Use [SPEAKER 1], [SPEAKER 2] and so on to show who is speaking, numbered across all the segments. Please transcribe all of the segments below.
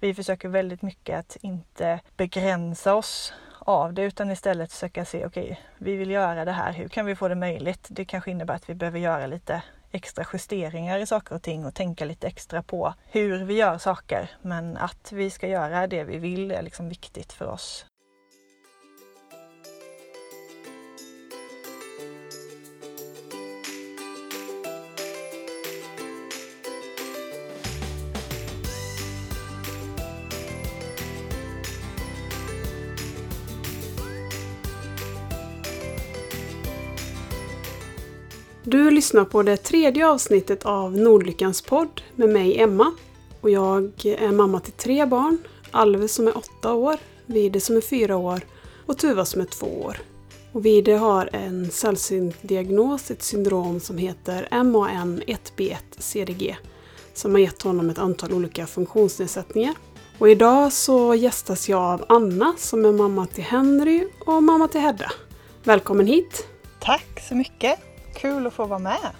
[SPEAKER 1] Vi försöker väldigt mycket att inte begränsa oss av det utan istället försöka se, okej, okay, vi vill göra det här, hur kan vi få det möjligt? Det kanske innebär att vi behöver göra lite extra justeringar i saker och ting och tänka lite extra på hur vi gör saker. Men att vi ska göra det vi vill är liksom viktigt för oss.
[SPEAKER 2] Du lyssnar på det tredje avsnittet av Nordlyckans podd med mig Emma. Och jag är mamma till tre barn. Alve som är åtta år, Vide som är fyra år och Tuva som är två år. Och Vide har en sällsynt diagnos, ett syndrom som heter MAN1B1-CDG som har gett honom ett antal olika funktionsnedsättningar. Och idag så gästas jag av Anna som är mamma till Henry och mamma till Hedda. Välkommen hit!
[SPEAKER 1] Tack så mycket! Kul att få vara med!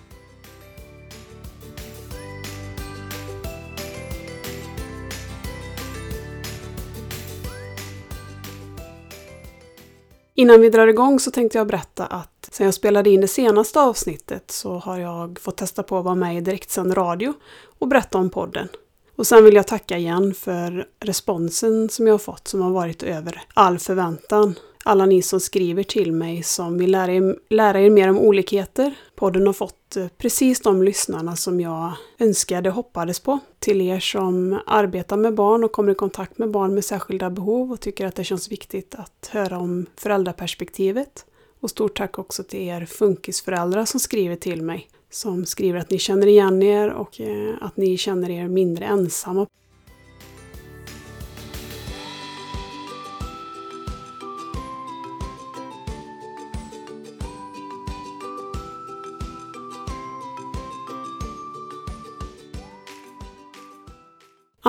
[SPEAKER 2] Innan vi drar igång så tänkte jag berätta att sen jag spelade in det senaste avsnittet så har jag fått testa på att vara med i direktsänd radio och berätta om podden. Och sen vill jag tacka igen för responsen som jag har fått som har varit över all förväntan alla ni som skriver till mig som vill lära er, lära er mer om olikheter. Podden har fått eh, precis de lyssnarna som jag önskade och hoppades på. Till er som arbetar med barn och kommer i kontakt med barn med särskilda behov och tycker att det känns viktigt att höra om föräldraperspektivet. Och stort tack också till er funkisföräldrar som skriver till mig. Som skriver att ni känner igen er och eh, att ni känner er mindre ensamma.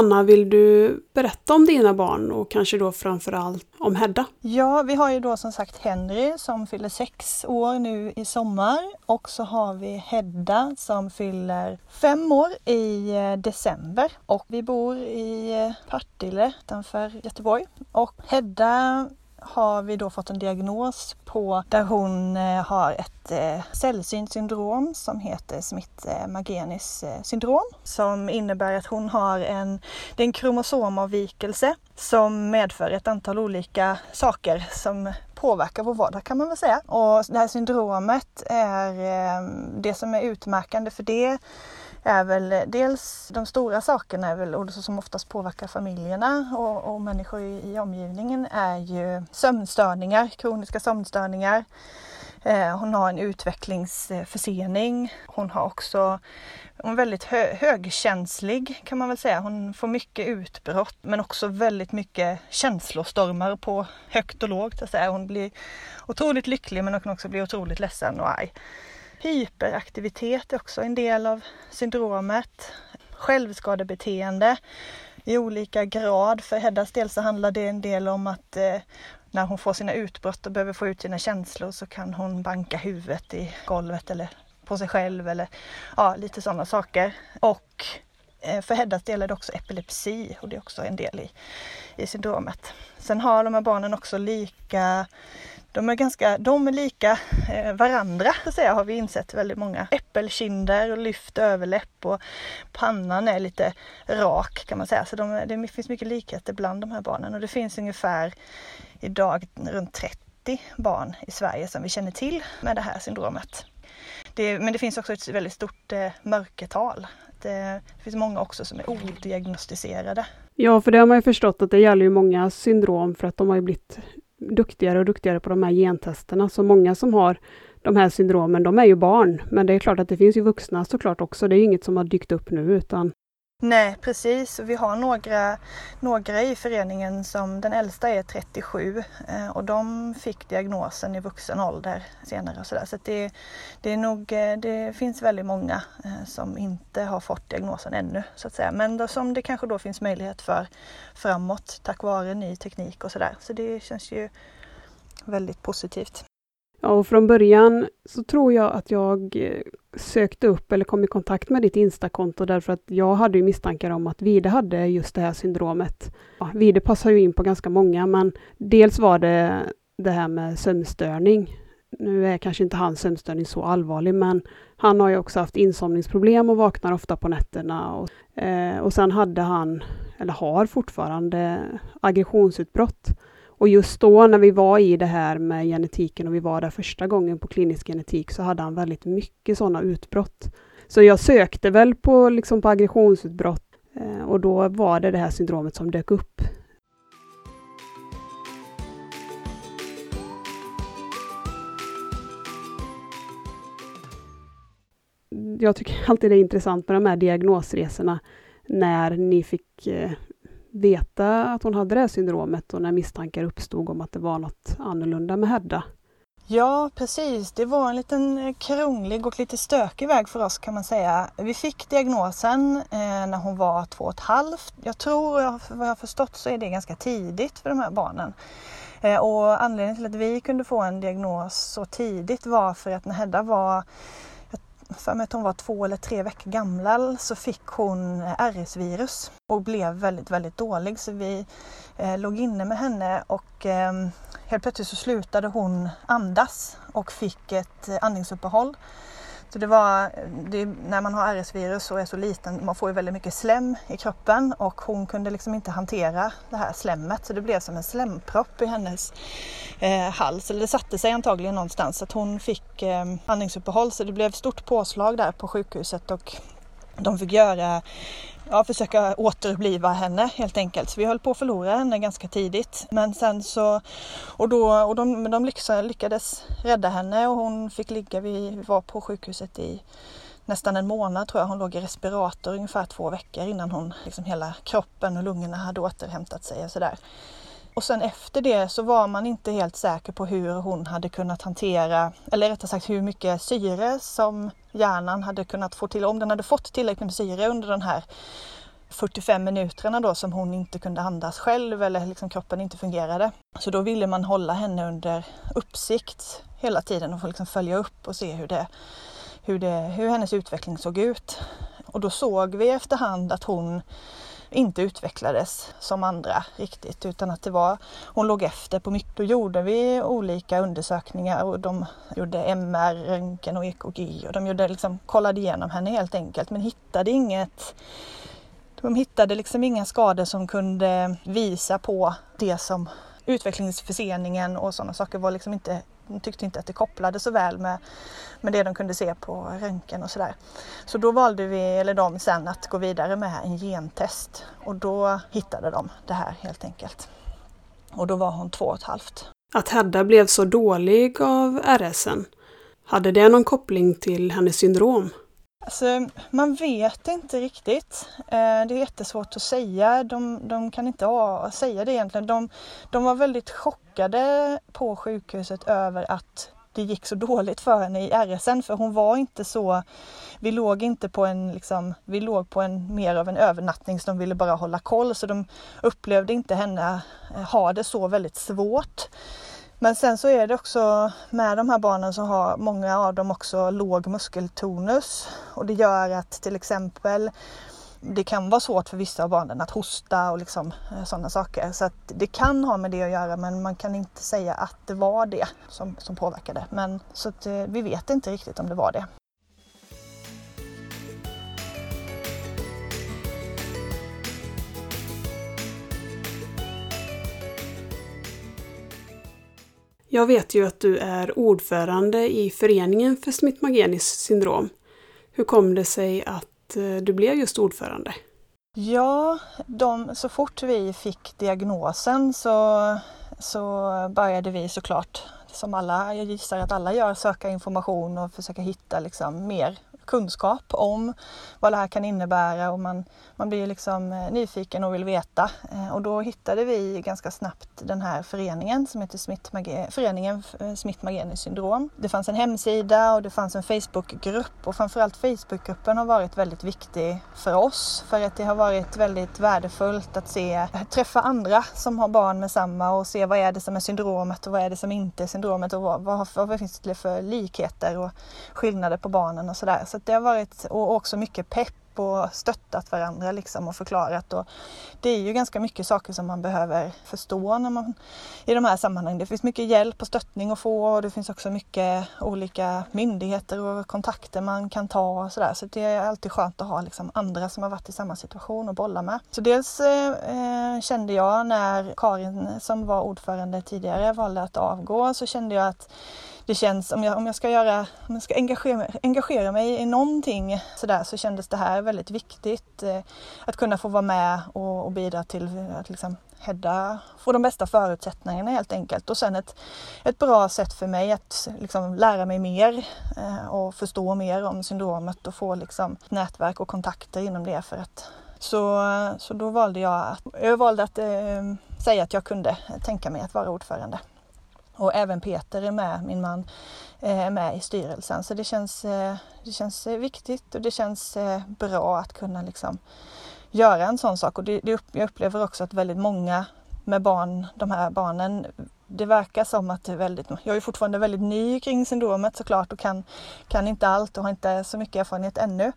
[SPEAKER 2] Anna, vill du berätta om dina barn och kanske då framförallt om Hedda?
[SPEAKER 1] Ja, vi har ju då som sagt Henry som fyller sex år nu i sommar och så har vi Hedda som fyller fem år i eh, december och vi bor i eh, Partille utanför Göteborg och Hedda har vi då fått en diagnos på där hon eh, har ett eh, sällsynt syndrom som heter Smith-Magenis syndrom som innebär att hon har en, det är en kromosomavvikelse som medför ett antal olika saker som påverkar vår vardag kan man väl säga. Och det här syndromet är eh, det som är utmärkande för det är väl eh, dels de stora sakerna är väl, och som oftast påverkar familjerna och, och människor i, i, omgivningen är ju sömnstörningar, kroniska sömnstörningar. Eh, hon har en utvecklingsförsening. Hon har också hon är väldigt hö högkänslig kan man väl säga. Hon får mycket utbrott men också väldigt mycket känslostormar på högt och lågt. Så att säga. Hon blir otroligt lycklig men hon kan också bli otroligt ledsen och arg. Hyperaktivitet är också en del av syndromet. Självskadebeteende i olika grad. För Heddas del så handlar det en del om att eh, när hon får sina utbrott och behöver få ut sina känslor så kan hon banka huvudet i golvet eller på sig själv eller ja, lite sådana saker. Och eh, för Heddas del är det också epilepsi och det är också en del i, i syndromet. Sen har de här barnen också lika de är ganska, de är lika eh, varandra så att säga, har vi insett väldigt många. Äppelkinder och lyft överläpp och pannan är lite rak kan man säga. Så de, det finns mycket likheter bland de här barnen och det finns ungefär idag runt 30 barn i Sverige som vi känner till med det här syndromet. Det, men det finns också ett väldigt stort eh, mörkertal. Det, det finns många också som är odiagnostiserade.
[SPEAKER 2] Ja, för det har man ju förstått att det gäller ju många syndrom för att de har ju blivit duktigare och duktigare på de här gentesterna. Så många som har de här syndromen, de är ju barn. Men det är klart att det finns ju vuxna såklart också. Det är inget som har dykt upp nu utan
[SPEAKER 1] Nej precis, vi har några, några i föreningen som den äldsta är 37 eh, och de fick diagnosen i vuxen ålder senare. Och så där. så det, det, är nog, eh, det finns väldigt många eh, som inte har fått diagnosen ännu så att säga. Men då, som det kanske då finns möjlighet för framåt tack vare ny teknik och sådär. Så det känns ju väldigt positivt.
[SPEAKER 2] Ja, och från början så tror jag att jag eh, sökte upp eller kom i kontakt med ditt Instakonto därför att jag hade ju misstankar om att Vide hade just det här syndromet. Ja, Vide passar ju in på ganska många, men dels var det det här med sömnstörning. Nu är kanske inte hans sömnstörning så allvarlig, men han har ju också haft insomningsproblem och vaknar ofta på nätterna. Och, eh, och sen hade han, eller har fortfarande, aggressionsutbrott. Och just då när vi var i det här med genetiken och vi var där första gången på klinisk genetik så hade han väldigt mycket sådana utbrott. Så jag sökte väl på, liksom på aggressionsutbrott eh, och då var det det här syndromet som dök upp. Jag tycker alltid det är intressant med de här diagnosresorna när ni fick eh, veta att hon hade det här syndromet och när misstankar uppstod om att det var något annorlunda med Hedda.
[SPEAKER 1] Ja, precis. Det var en liten eh, krånglig och lite stökig väg för oss kan man säga. Vi fick diagnosen eh, när hon var två och ett halvt. Jag tror, jag, vad jag har förstått, så är det ganska tidigt för de här barnen. Eh, och anledningen till att vi kunde få en diagnos så tidigt var för att när Hedda var för mig att hon var två eller tre veckor gammal så fick hon eh, RS-virus och blev väldigt, väldigt dålig. Så vi eh, låg inne med henne och eh, helt plötsligt så slutade hon andas och fick ett eh, andningsuppehåll. Så det var, det, när man har RS-virus och är så liten, man får ju väldigt mycket slem i kroppen och hon kunde liksom inte hantera det här slemmet så det blev som en slempropp i hennes eh, hals. Eller det satte sig antagligen någonstans så att hon fick eh, andningsuppehåll så det blev stort påslag där på sjukhuset och de fick göra ja, försöka återuppliva henne helt enkelt. Så vi höll på att förlora henne ganska tidigt. Men sen så, och, då, och de, de lyckades rädda henne och hon fick ligga, vi var på sjukhuset i nästan en månad tror jag. Hon låg i respirator ungefär två veckor innan hon, liksom hela kroppen och lungorna hade återhämtat sig och sådär. Och sen efter det så var man inte helt säker på hur hon hade kunnat hantera, eller rättare sagt hur mycket syre som hjärnan hade kunnat få till, om den hade fått tillräckligt med syre under den här 45 minuterna då som hon inte kunde andas själv eller liksom kroppen inte fungerade. Så då ville man hålla henne under uppsikt hela tiden och få liksom följa upp och se hur, det, hur, det, hur hennes utveckling såg ut. Och då såg vi efterhand att hon inte utvecklades som andra riktigt utan att det var, hon låg efter på mycket. Då gjorde vi olika undersökningar och de gjorde MR, röntgen och EKG och de gjorde liksom, kollade igenom henne helt enkelt men hittade inget de hittade liksom inga skador som kunde visa på det som utvecklingsförseningen och sådana saker var liksom inte tyckte inte att det kopplade så väl med, med det de kunde se på röntgen och sådär. Så då valde vi, eller de sen, att gå vidare med en gentest och då hittade de det här helt enkelt. Och då var hon två och ett halvt.
[SPEAKER 2] Att Hedda blev så dålig av RSen, hade det någon koppling till hennes syndrom?
[SPEAKER 1] Alltså, man vet inte riktigt. Eh, det är jättesvårt att säga. De, de kan inte säga det egentligen. De, de var väldigt chockade på sjukhuset över att det gick så dåligt för henne i RSN för hon var inte så, vi låg inte på en, liksom, vi låg på en mer av en övernattning så de ville bara hålla koll så de upplevde inte henne ha det så väldigt svårt. Men sen så är det också med de här barnen så har många av dem också låg muskeltonus och det gör att till exempel det kan vara svårt för vissa av barnen att hosta och liksom, eh, sådana saker. Så att det kan ha med det att göra men man kan inte säga att det var det som, som påverkade. Men, så att, eh, vi vet inte riktigt om det var det.
[SPEAKER 2] Jag vet ju att du är ordförande i föreningen för Smith-Magenis syndrom. Hur kom det sig att eh, du blev just ordförande?
[SPEAKER 1] Ja, de, så fort vi fick diagnosen så, så började vi såklart, som alla, jag gissar att alla gör, söka information och försöka hitta liksom mer kunskap om vad det här kan innebära och man, man blir liksom eh, nyfiken och vill veta. Eh, och då hittade vi ganska snabbt den här föreningen som heter Smith Föreningen eh, Smith-Magenis syndrom. Det fanns en hemsida och det fanns en Facebookgrupp och framförallt Facebookgruppen har varit väldigt viktig för oss för att det har varit väldigt värdefullt att se, träffa andra som har barn med samma och se vad är det som är syndromet och vad är det som inte är syndromet och vad, vad, vad finns det för likheter och skillnader på barnen och sådär. Så det har varit, och också mycket pepp och stöttat varandra liksom och förklarat. Och det är ju ganska mycket saker som man behöver förstå när man, i de här sammanhangen. Det finns mycket hjälp och stöttning att få och det finns också mycket olika myndigheter och kontakter man kan ta och sådär. Så det är alltid skönt att ha liksom andra som har varit i samma situation och bolla med. Så dels eh, eh, kände jag när Karin som var ordförande tidigare valde att avgå så kände jag att det känns, om jag, om jag ska göra, om jag ska engagera, engagera mig i någonting sådär så kändes det här väldigt viktigt. Eh, att kunna få vara med och, och bidra till att liksom Hedda få de bästa förutsättningarna helt enkelt. Och sen ett, ett bra sätt för mig att liksom lära mig mer eh, och förstå mer om syndromet och få liksom nätverk och kontakter inom det. För att, så, så då valde jag att, jag valde att eh, säga att jag kunde tänka mig att vara ordförande. Och även Peter är med, min man, eh, är med i styrelsen. Så det känns, eh, det känns eh, viktigt och det känns bra att kunna liksom göra en sån sak. Och det, det, jag upplever också att väldigt många med barn, de här barnen, det verkar som att det är väldigt, jag är fortfarande väldigt ny kring syndromet såklart och kan, kan inte allt och har inte så mycket erfarenhet ännu.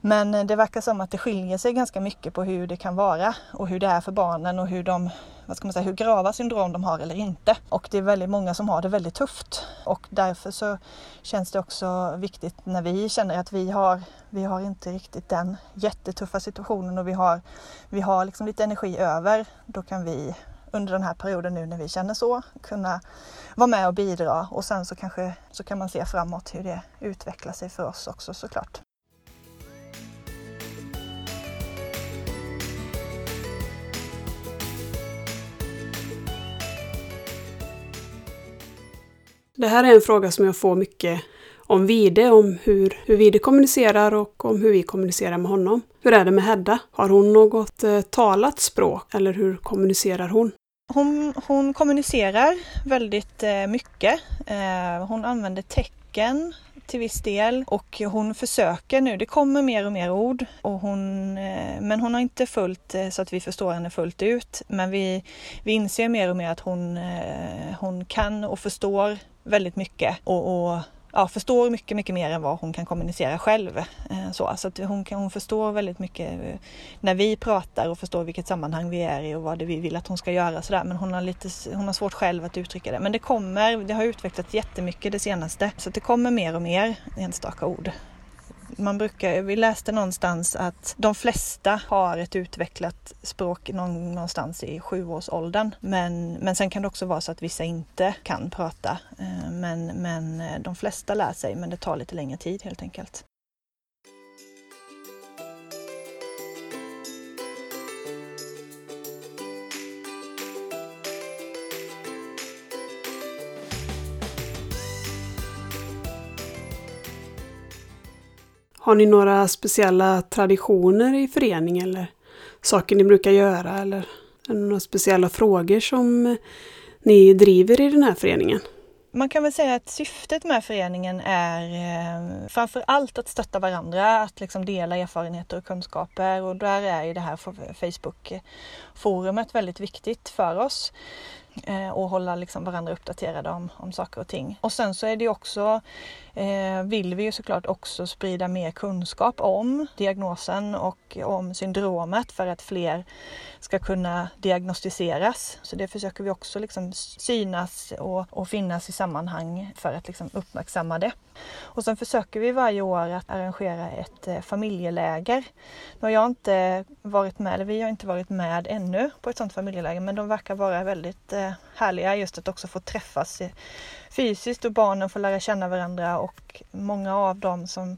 [SPEAKER 1] Men eh, det verkar som att det skiljer sig ganska mycket på hur det kan vara och hur det är för barnen och hur de vad ska man säga, hur grava syndrom de har eller inte. Och det är väldigt många som har det väldigt tufft. Och därför så känns det också viktigt när vi känner att vi har, vi har inte riktigt den jättetuffa situationen och vi har, vi har liksom lite energi över. Då kan vi under den här perioden nu när vi känner så kunna vara med och bidra och sen så kanske så kan man se framåt hur det utvecklar sig för oss också såklart.
[SPEAKER 2] Det här är en fråga som jag får mycket om Vide, om hur, hur Vide kommunicerar och om hur vi kommunicerar med honom. Hur är det med Hedda? Har hon något eh, talat språk eller hur kommunicerar hon?
[SPEAKER 1] Hon, hon kommunicerar väldigt eh, mycket. Eh, hon använder tecken till viss del och hon försöker nu. Det kommer mer och mer ord och hon, eh, men hon har inte fullt eh, så att vi förstår henne fullt ut. Men vi, vi inser mer och mer att hon, eh, hon kan och förstår väldigt mycket och, och ja, förstår mycket, mycket mer än vad hon kan kommunicera själv. Eh, så så att hon, kan, hon förstår väldigt mycket eh, när vi pratar och förstår vilket sammanhang vi är i och vad det vi vill att hon ska göra. Så där. Men hon har, lite, hon har svårt själv att uttrycka det. Men det kommer, det har utvecklats jättemycket det senaste. Så det kommer mer och mer enstaka ord man brukar, vi läste någonstans att de flesta har ett utvecklat språk någonstans i sjuårsåldern. Men, men sen kan det också vara så att vissa inte kan prata. Eh, men, men eh, de flesta lär sig, men det tar lite längre tid helt enkelt.
[SPEAKER 2] Har ni några speciella traditioner i föreningen eller saker ni brukar göra eller är det några speciella frågor som ni driver i den här föreningen?
[SPEAKER 1] Man kan väl säga att syftet med föreningen är eh, framför allt att stötta varandra, att liksom dela erfarenheter och kunskaper och där är ju det här Facebook-forumet väldigt viktigt för oss Eh, och hålla liksom varandra uppdaterade om, om saker och ting. Och sen så är det också eh, vill vi ju såklart också sprida mer kunskap om diagnosen och om syndromet för att fler ska kunna diagnostiseras. Så det försöker vi också liksom synas och, och finnas i sammanhang för att liksom uppmärksamma det. Och sen försöker vi varje år att arrangera ett eh, familjeläger. Nu har jag inte varit med, eller vi har inte varit med ännu på ett sådant familjeläger, men de verkar vara väldigt härliga just att också få träffas fysiskt och barnen får lära känna varandra och många av dem som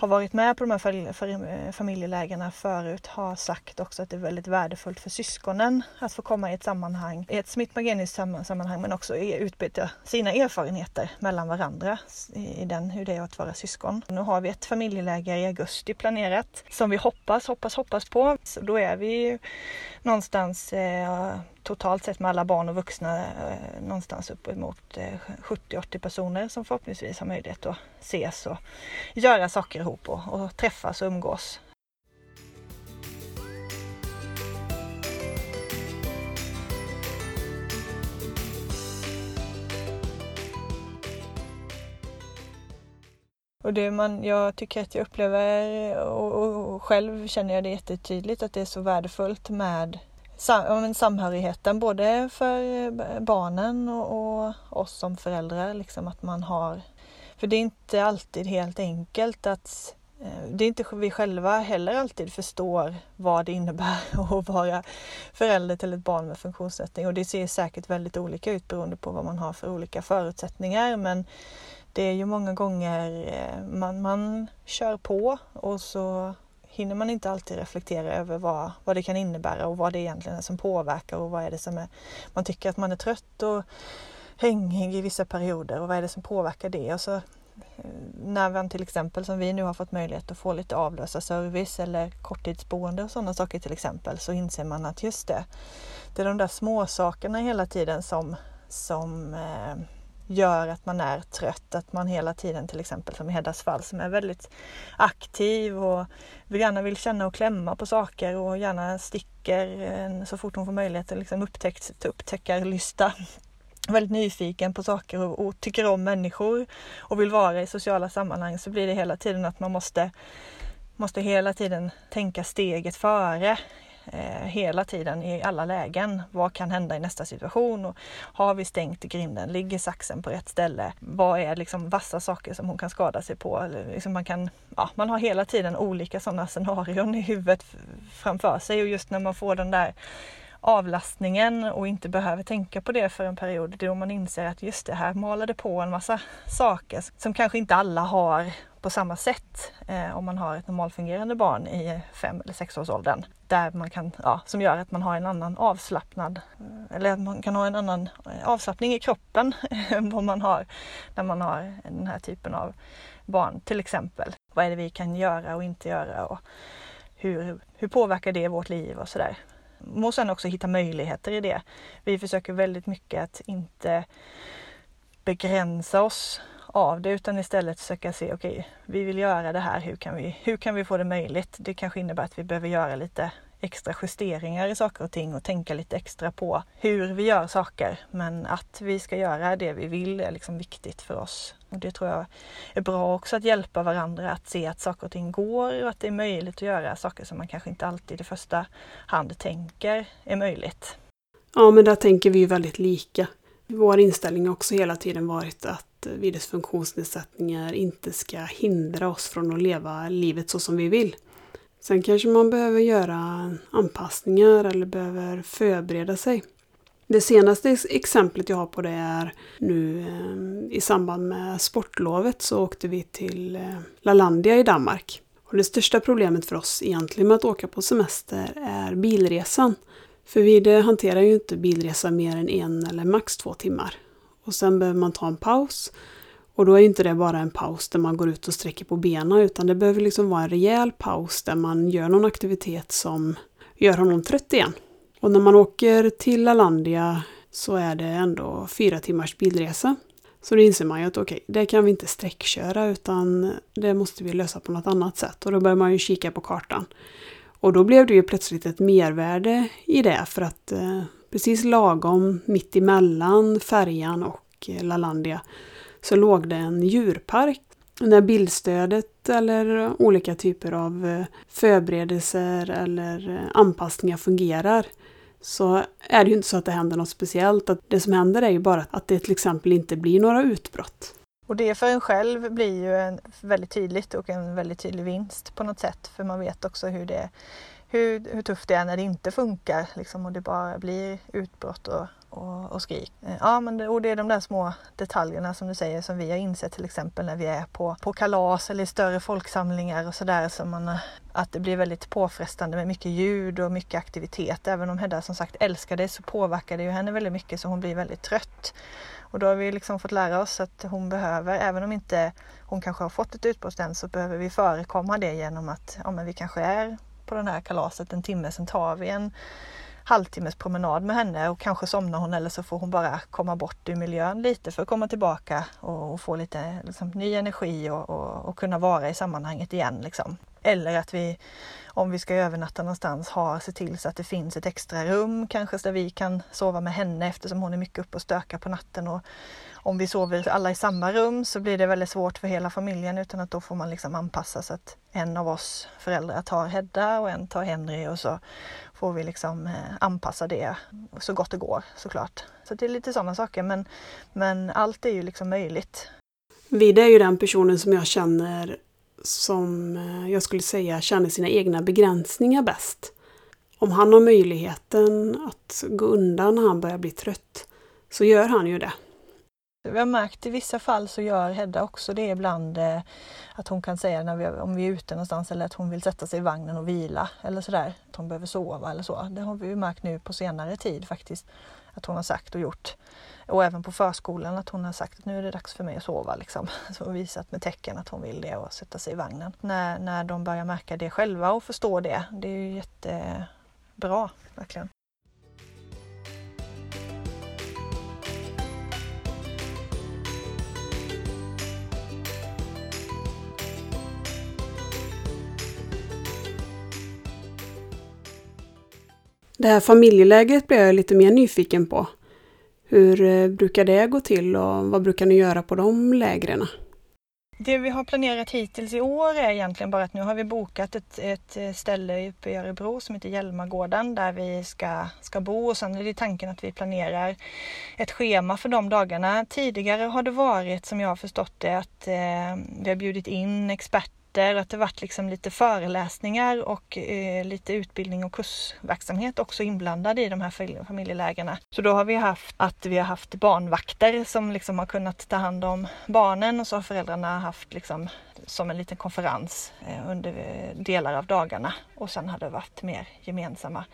[SPEAKER 1] har varit med på de här familjelägren förut har sagt också att det är väldigt värdefullt för syskonen att få komma i ett sammanhang, i ett Smith sammanhang men också utbyta sina erfarenheter mellan varandra i den, hur det är att vara syskon. Nu har vi ett familjeläger i augusti planerat som vi hoppas, hoppas, hoppas på. Så då är vi någonstans eh, totalt sett med alla barn och vuxna eh, någonstans uppemot eh, 70-80 personer som förhoppningsvis har möjlighet att ses och göra saker ihop och, och träffas och umgås. Och det man, jag tycker att jag upplever och, och själv känner jag det jättetydligt att det är så värdefullt med sam, samhörigheten både för eh, barnen och, och, oss som föräldrar. Liksom att man har, för det är inte alltid helt enkelt att eh, det är inte vi själva heller alltid förstår vad det innebär att vara förälder till ett barn med funktionsnedsättning och det ser säkert väldigt olika ut beroende på vad man har för olika förutsättningar men det är ju många gånger eh, man, man kör på och så hinner man inte alltid reflektera över vad, vad det kan innebära och vad det egentligen är som påverkar och vad är det som är, man tycker att man är trött och hängig i vissa perioder och vad är det som påverkar det? Och så, eh, när man till exempel som vi nu har fått möjlighet att få lite avlösa service eller korttidsboende och sådana saker till exempel så inser man att just det, det är de där små sakerna hela tiden som, som eh, gör att man är trött. Att man hela tiden till exempel som i Heddas fall som är väldigt aktiv och gärna vill känna och klämma på saker och gärna sticker eh, så fort hon får möjlighet att liksom upptäckt, upptäckarlysta. Väldigt nyfiken på saker och, och tycker om människor och vill vara i sociala sammanhang så blir det hela tiden att man måste måste hela tiden tänka steget före Eh, hela tiden i alla lägen. Vad kan hända i nästa situation? Och har vi stängt grinden? Ligger saxen på rätt ställe? Vad är liksom vassa saker som hon kan skada sig på? Eller liksom man, kan, ja, man har hela tiden olika sådana scenarion i huvudet framför sig och just när man får den där avlastningen och inte behöver tänka på det för en period. Det är då man inser att just det här malade på en massa saker som kanske inte alla har på samma sätt eh, om man har ett normalfungerande barn i fem eller sexårsåldern. Där man kan, ja, som gör att man har en annan avslappnad, eh, eller att man kan ha en annan eh, avslappning i kroppen än vad man har när man har den här typen av barn. Till exempel, vad är det vi kan göra och inte göra och hur, hur påverkar det vårt liv och sådär. Och sen också hitta möjligheter i det. Vi försöker väldigt mycket att inte begränsa oss av det utan istället försöka se, okej, okay, vi vill göra det här, hur kan, vi, hur kan vi få det möjligt? Det kanske innebär att vi behöver göra lite extra justeringar i saker och ting och tänka lite extra på hur vi gör saker. Men att vi ska göra det vi vill är liksom viktigt för oss. Och det tror jag är bra också att hjälpa varandra att se att saker och ting går och att det är möjligt att göra saker som man kanske inte alltid i första hand tänker är möjligt.
[SPEAKER 2] Ja, men där tänker vi ju väldigt lika. Vår inställning har också hela tiden varit att virus funktionsnedsättningar inte ska hindra oss från att leva livet så som vi vill. Sen kanske man behöver göra anpassningar eller behöver förbereda sig. Det senaste exemplet jag har på det är nu eh, i samband med sportlovet så åkte vi till eh, Lalandia i Danmark. Och det största problemet för oss egentligen med att åka på semester är bilresan. För vi hanterar ju inte bilresa mer än en eller max två timmar. Och sen behöver man ta en paus. Och då är inte det bara en paus där man går ut och sträcker på benen utan det behöver liksom vara en rejäl paus där man gör någon aktivitet som gör honom trött igen. Och när man åker till Alandia så är det ändå fyra timmars bilresa. Så då inser man ju att okej, okay, det kan vi inte sträckköra utan det måste vi lösa på något annat sätt. Och då börjar man ju kika på kartan. Och då blev det ju plötsligt ett mervärde i det för att eh, precis lagom mitt emellan färjan och eh, Lalandia så låg det en djurpark. När bildstödet eller olika typer av eh, förberedelser eller eh, anpassningar fungerar så är det ju inte så att det händer något speciellt. det som händer är ju bara att det till exempel inte blir några utbrott.
[SPEAKER 1] Och det för en själv blir ju en väldigt tydligt och en väldigt tydlig vinst på något sätt. För man vet också hur det hur, hur tufft det är när det inte funkar liksom, och det bara blir utbrott och, och, och skrik. Eh, ja, men det, och det är de där små detaljerna som du säger som vi har insett till exempel när vi är på, på kalas eller i större folksamlingar och sådär. Så eh, att det blir väldigt påfrestande med mycket ljud och mycket aktivitet. Även om Hedda som sagt älskar det så påverkar det ju henne väldigt mycket så hon blir väldigt trött. Och då har vi liksom fått lära oss att hon behöver, även om inte hon kanske har fått ett utbrott än, så behöver vi förekomma det genom att ja, men vi kanske är på den här kalaset en timme, sen tar vi en halvtimmes promenad med henne och kanske somnar hon eller så får hon bara komma bort ur miljön lite för att komma tillbaka och, och få lite liksom, ny energi och, och, och, kunna vara i sammanhanget igen. Liksom. Eller att vi, om vi ska övernatta någonstans, har se till så att det finns ett extra rum kanske där vi kan sova med henne eftersom hon är mycket uppe och stökar på natten. Och om vi sover alla i samma rum så blir det väldigt svårt för hela familjen utan att då får man liksom anpassa så att en av oss föräldrar tar Hedda och en tar Henry och så får vi liksom eh, anpassa det så gott det går såklart. Så det är lite sådana saker men, men allt är ju liksom möjligt.
[SPEAKER 2] Vida är ju den personen som jag känner som eh, jag skulle säga känner sina egna begränsningar bäst. Om han har möjligheten att gå undan när han börjar bli trött så gör han ju det.
[SPEAKER 1] Vi har märkt i vissa fall så gör Hedda också det ibland eh, att hon kan säga när vi, om vi är ute någonstans eller att hon vill sätta sig i vagnen och vila eller sådär. Att hon behöver sova eller så. Det har vi märkt nu på senare tid faktiskt. Att hon har sagt och gjort. Och även på förskolan att hon har sagt att nu är det dags för mig att sova. Liksom. Så visat med tecken att hon vill det och sätta sig i vagnen. När, när de börjar märka det själva och förstå det. Det är ju jättebra, verkligen.
[SPEAKER 2] Det här familjelägret blev jag lite mer nyfiken på. Hur eh, brukar det gå till och vad brukar ni göra på de lägren?
[SPEAKER 1] Det vi har planerat hittills i år är egentligen bara att nu har vi bokat ett, ett eh, ställe uppe i Örebro som heter Hjälmagården där vi ska, ska bo och sen är det tanken att vi planerar ett schema för de dagarna. Tidigare har det varit som jag har förstått det att eh, vi har bjudit in experter kurser, att det varit liksom lite föreläsningar och eh, lite utbildning och kursverksamhet också inblandad i de här familjelägena. Så då har vi haft att vi har haft barnvakter som liksom har kunnat ta hand om barnen och så har föräldrarna haft liksom som en liten konferens eh, under eh, delar av dagarna och sen har det varit mer gemensamma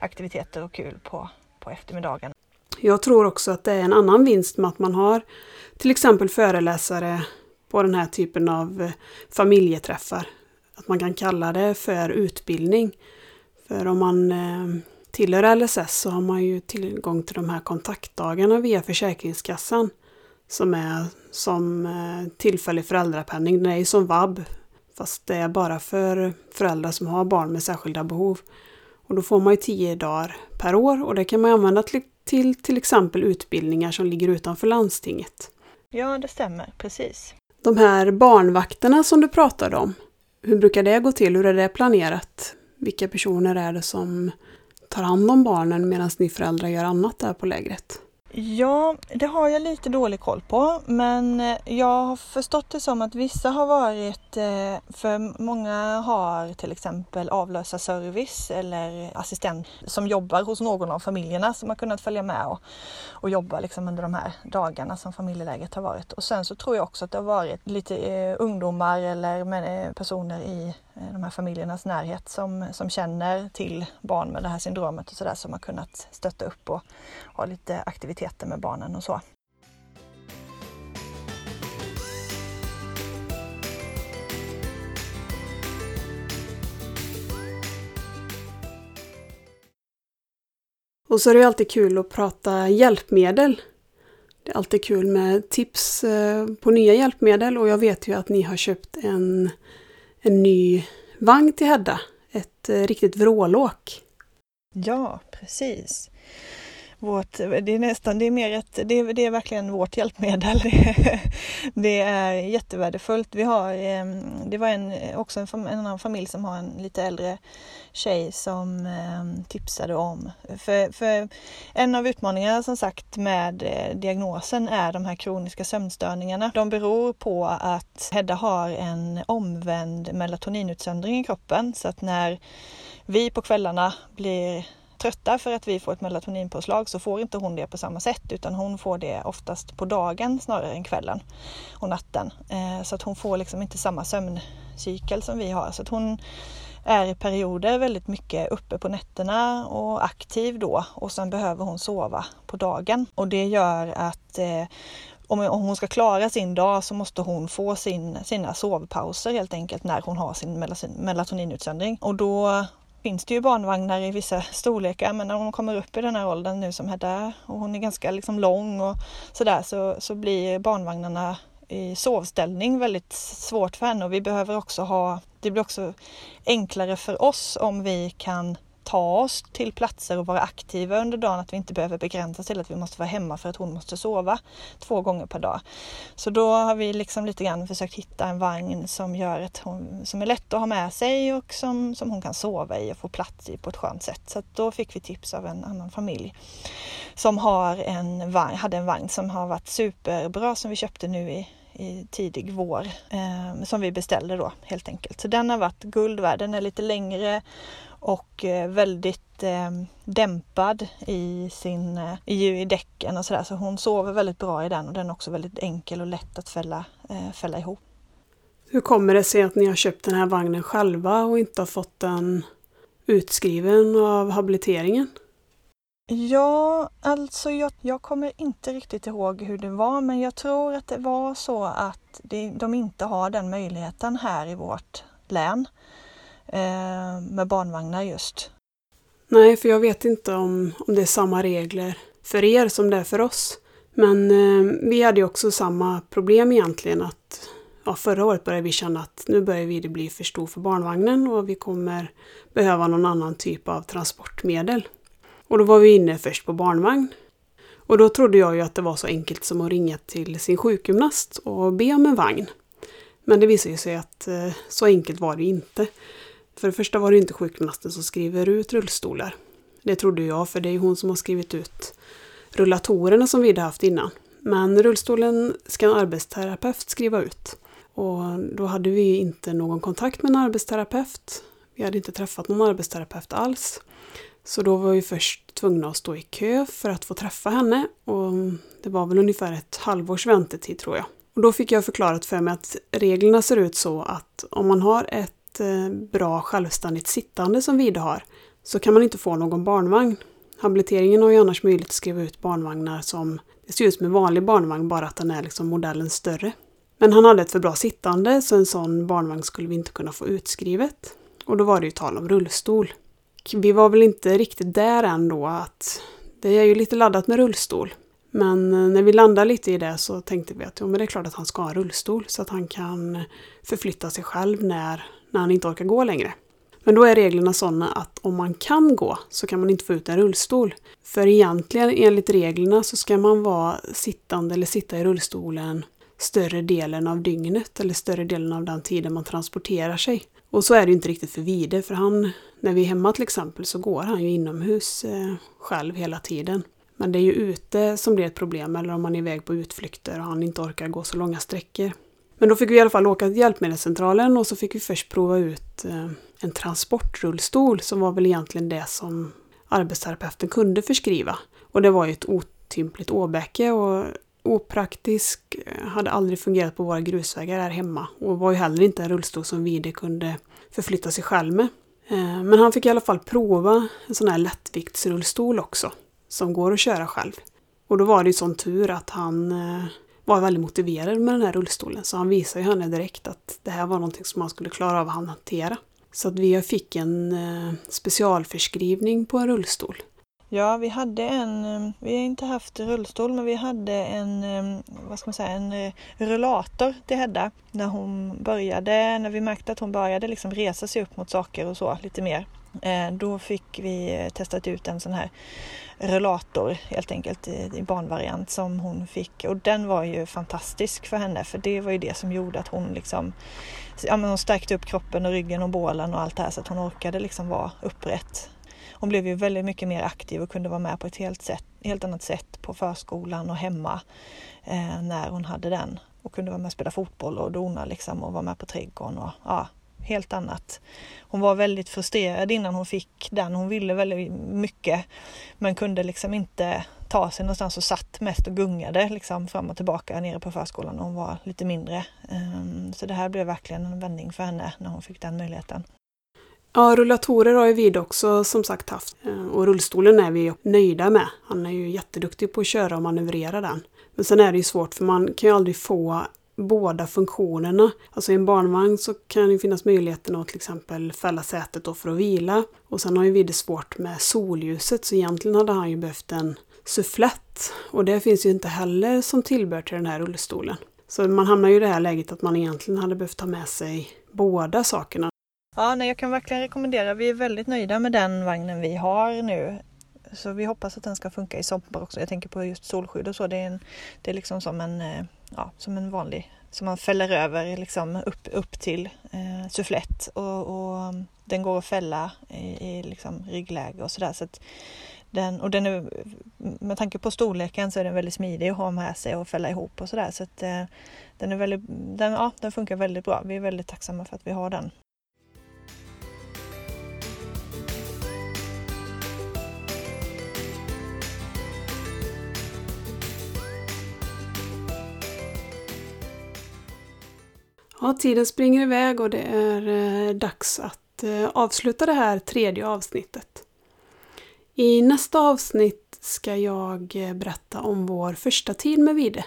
[SPEAKER 1] aktiviteter och kul på, på eftermiddagen.
[SPEAKER 2] Jag tror också att det är en annan vinst med att man har till exempel föreläsare på den här typen av eh, familjeträffar. Att man kan kalla det för utbildning. För om man eh, tillhör LSS så har man ju tillgång till de här kontaktdagarna via Försäkringskassan. Som är som eh, tillfällig föräldrapenning. Det är ju som vab. Fast det är bara för föräldrar som har barn med särskilda behov. Och då får man ju tio dagar per år och det kan man använda till till, till exempel utbildningar som ligger utanför landstinget.
[SPEAKER 1] Ja, det stämmer, precis.
[SPEAKER 2] De här barnvakterna som du pratade om, hur brukar det gå till? Hur är det planerat? Vilka personer är det som tar hand om barnen medan ni föräldrar gör annat där på lägret?
[SPEAKER 1] Ja, det har jag lite dålig koll på men eh, jag har förstått det som att vissa har varit, eh, för många har till exempel avlösarservice eller assistent som jobbar hos någon av familjerna som har kunnat följa med och, och jobba liksom under de här dagarna som familjeläget har varit. Och sen så tror jag också att det har varit lite eh, ungdomar eller personer i Eh, de här familjernas närhet som, som känner till barn med det här syndromet och sådär som har kunnat stötta upp och ha lite aktiviteter med barnen och så.
[SPEAKER 2] Och så är det alltid kul att prata hjälpmedel. Det är alltid kul med tips eh, på nya hjälpmedel och jag vet ju att ni har köpt en en ny vagn till Hedda. Ett eh, riktigt vrålåk.
[SPEAKER 1] Ja, precis vårt, det är nästan, det är mer ett, det är, det är verkligen vårt hjälpmedel. det är jättevärdefullt. Vi har, ehm, det var en, också en, en annan familj som har en lite äldre tjej som ehm, tipsade om, för, för en av utmaningarna som sagt med eh, diagnosen är de här kroniska sömnstörningarna. De beror på att Hedda har en omvänd melatoninutsöndring i kroppen så att när vi på kvällarna blir trötta för att vi får ett melatoninpåslag så får inte hon det på samma sätt utan hon får det oftast på dagen snarare än kvällen och natten. Eh, så att hon får liksom inte samma sömncykel som vi har. Så att hon är i perioder väldigt mycket uppe på nätterna och aktiv då och sen behöver hon sova på dagen. Och det gör att eh, om, hon ska klara sin dag så måste hon få sin, sina sovpauser helt enkelt när hon har sin melatoninutsöndring. Och då finns det ju barnvagnar i vissa storlekar. Men när hon kommer upp i den här åldern nu som Hedda och hon är ganska liksom lång och sådär så, så blir barnvagnarna i sovställning väldigt svårt för henne. Och vi behöver också ha, det blir också enklare för oss om vi kan ta oss till platser och vara aktiva under dagen, att vi inte behöver begränsa till att vi måste vara hemma för att hon måste sova två gånger per dag. Så då har vi liksom lite grann försökt hitta en vagn som gör att hon, som är lätt att ha med sig och som, som hon kan sova i och få plats i på ett skönt sätt. Så då fick vi tips av en annan familj som har en vagn, hade en vagn som har varit superbra som vi köpte nu i i tidig vår eh, som vi beställde då helt enkelt. Så den har varit guld värd. Den är lite längre och eh, väldigt eh, dämpad i, sin, eh, i, i däcken och sådär. Så hon sover väldigt bra i den och den är också väldigt enkel och lätt att fälla, eh, fälla ihop.
[SPEAKER 2] Hur kommer det sig att ni har köpt den här vagnen själva och inte har fått den utskriven av habiliteringen?
[SPEAKER 1] Ja, alltså jag, jag, kommer inte riktigt ihåg hur det var men jag tror att det var så att det, de inte har den möjligheten här i vårt län Eh, med barnvagnar just.
[SPEAKER 2] Nej, för jag vet inte om, om det är samma regler för er som det är för oss. Men eh, vi hade ju också samma problem egentligen att ja, förra året började vi känna att nu börjar vi bli för stor för barnvagnen och vi kommer behöva någon annan typ av transportmedel. Och då var vi inne först på barnvagn. Och då trodde jag ju att det var så enkelt som att ringa till sin sjukgymnast och be om en vagn. Men det visade sig att eh, så enkelt var det inte. För det första var det inte sjukgymnasten som skriver ut rullstolar. Det trodde jag, för det är hon som har skrivit ut rullatorerna som vi hade haft innan. Men rullstolen ska en arbetsterapeut skriva ut. Och då hade vi inte någon kontakt med en arbetsterapeut. Vi hade inte träffat någon arbetsterapeut alls. Så då var vi först tvungna att stå i kö för att få träffa henne och det var väl ungefär ett halvårs väntetid tror jag. Och då fick jag förklarat för mig att reglerna ser ut så att om man har ett Eh, bra självständigt sittande som Vide har så kan man inte få någon barnvagn. Habiliteringen har ju annars möjlighet att skriva ut barnvagnar som det ser ut som en vanlig barnvagn bara att den är liksom modellen större. Men han hade ett för bra sittande så en sån barnvagn skulle vi inte kunna få utskrivet. Och då var det ju tal om rullstol. Vi var väl inte riktigt där än då att det är ju lite laddat med rullstol. Men eh, när vi landade lite i det så tänkte vi att jo, men det är klart att han ska ha en rullstol så att han kan eh, förflytta sig själv när när han inte orkar gå längre. Men då är reglerna sådana att om man kan gå så kan man inte få ut en rullstol. För egentligen enligt reglerna så ska man vara sittande eller sitta i rullstolen större delen av dygnet eller större delen av den tiden man transporterar sig. Och så är det ju inte riktigt för Vide för han, när vi är hemma till exempel så går han ju inomhus eh, själv hela tiden. Men det är ju ute som blir ett problem eller om man är iväg på utflykter och han inte orkar gå så långa sträckor. Men då fick vi i alla fall åka till Hjälpmedelscentralen och så fick vi först prova ut eh, en transportrullstol som var väl egentligen det som arbetsterapeuten kunde förskriva. Och det var ju ett otympligt åbäke och opraktisk, eh, hade aldrig fungerat på våra grusvägar här hemma och var ju heller inte en rullstol som Vide kunde förflytta sig själv med. Eh, men han fick i alla fall prova en sån här lättviktsrullstol också, som går att köra själv. Och då var det ju sån tur att han var väldigt motiverad med den här rullstolen så han visade ju henne direkt att det här var någonting som han skulle klara av att hantera. Så att vi fick en eh, specialförskrivning på en rullstol.
[SPEAKER 1] Ja, vi hade en, eh, vi har inte haft rullstol, men vi hade en, eh, vad ska man säga, en rullator till Hedda när hon började, när vi märkte att hon började liksom resa sig upp mot saker och så lite mer. Eh, då fick vi eh, testat ut en sån här rullator helt enkelt i barnvariant som hon fick och den var ju fantastisk för henne för det var ju det som gjorde att hon liksom ja, men hon stärkte upp kroppen och ryggen och bålen och allt det här så att hon orkade liksom vara upprätt. Hon blev ju väldigt mycket mer aktiv och kunde vara med på ett helt, sätt, helt annat sätt på förskolan och hemma eh, när hon hade den och kunde vara med och spela fotboll och dona liksom och vara med på trädgården och ja, helt annat. Hon var väldigt frustrerad innan hon fick den. Hon ville väldigt mycket men kunde liksom inte ta sig någonstans och satt mest och gungade liksom fram och tillbaka nere på förskolan när hon var lite mindre. Ehm, så det här blev verkligen en vändning för henne när hon fick den möjligheten.
[SPEAKER 2] Ja, rullatorer har ju vi också som sagt haft. Eh, och rullstolen är vi nöjda med. Han är ju jätteduktig på att köra och manövrera den. Men sen är det ju svårt för man kan ju aldrig få båda funktionerna. Alltså i en barnvagn så kan det finnas möjligheten att till exempel fälla sätet då för att vila. Och sen har ju Vide svårt med solljuset så egentligen hade han ju behövt en sufflett. Och det finns ju inte heller som tillbehör till den här rullstolen. Så man hamnar ju i det här läget att man egentligen hade behövt ta med sig båda sakerna.
[SPEAKER 1] Ja, nej, jag kan verkligen rekommendera. Vi är väldigt nöjda med den vagnen vi har nu. Så vi hoppas att den ska funka i sommar också. Jag tänker på just solskydd och så. Det är, en, det är liksom som en, eh, ja, som en vanlig som man fäller över liksom upp, upp till eh, sufflett och, och, mm, den går att fälla i, i liksom ryggläge och sådär. Så den, och den är, med tanke på storleken så är den väldigt smidig att ha med sig och fälla ihop och sådär. Så att eh, den, är väldigt, den, ja, den funkar väldigt bra. Vi är väldigt tacksamma för att vi har den.
[SPEAKER 2] Ja, tiden springer iväg och det är eh, dags att eh, avsluta det här tredje avsnittet. I nästa avsnitt ska jag eh, berätta om vår första tid med Vide.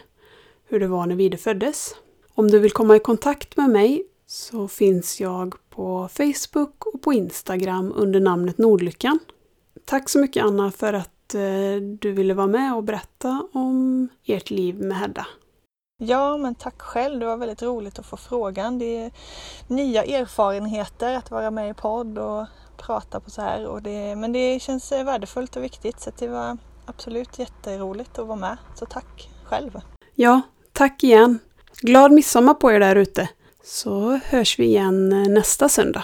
[SPEAKER 2] Hur det var när Vide föddes. Om du vill komma i kontakt med mig så finns jag på Facebook och på Instagram under namnet Nordlyckan. Tack så mycket Anna för att du ville vara med och berätta om ert liv med Hedda.
[SPEAKER 1] Ja, men tack själv. Det var väldigt roligt att få frågan. Det är nya erfarenheter att vara med i podd och prata på så här. Och det, men det känns eh, värdefullt och viktigt så det var absolut jätteroligt att vara med. Så tack själv!
[SPEAKER 2] Ja, tack igen! Glad midsommar på er där ute! Så hörs vi igen eh, nästa söndag.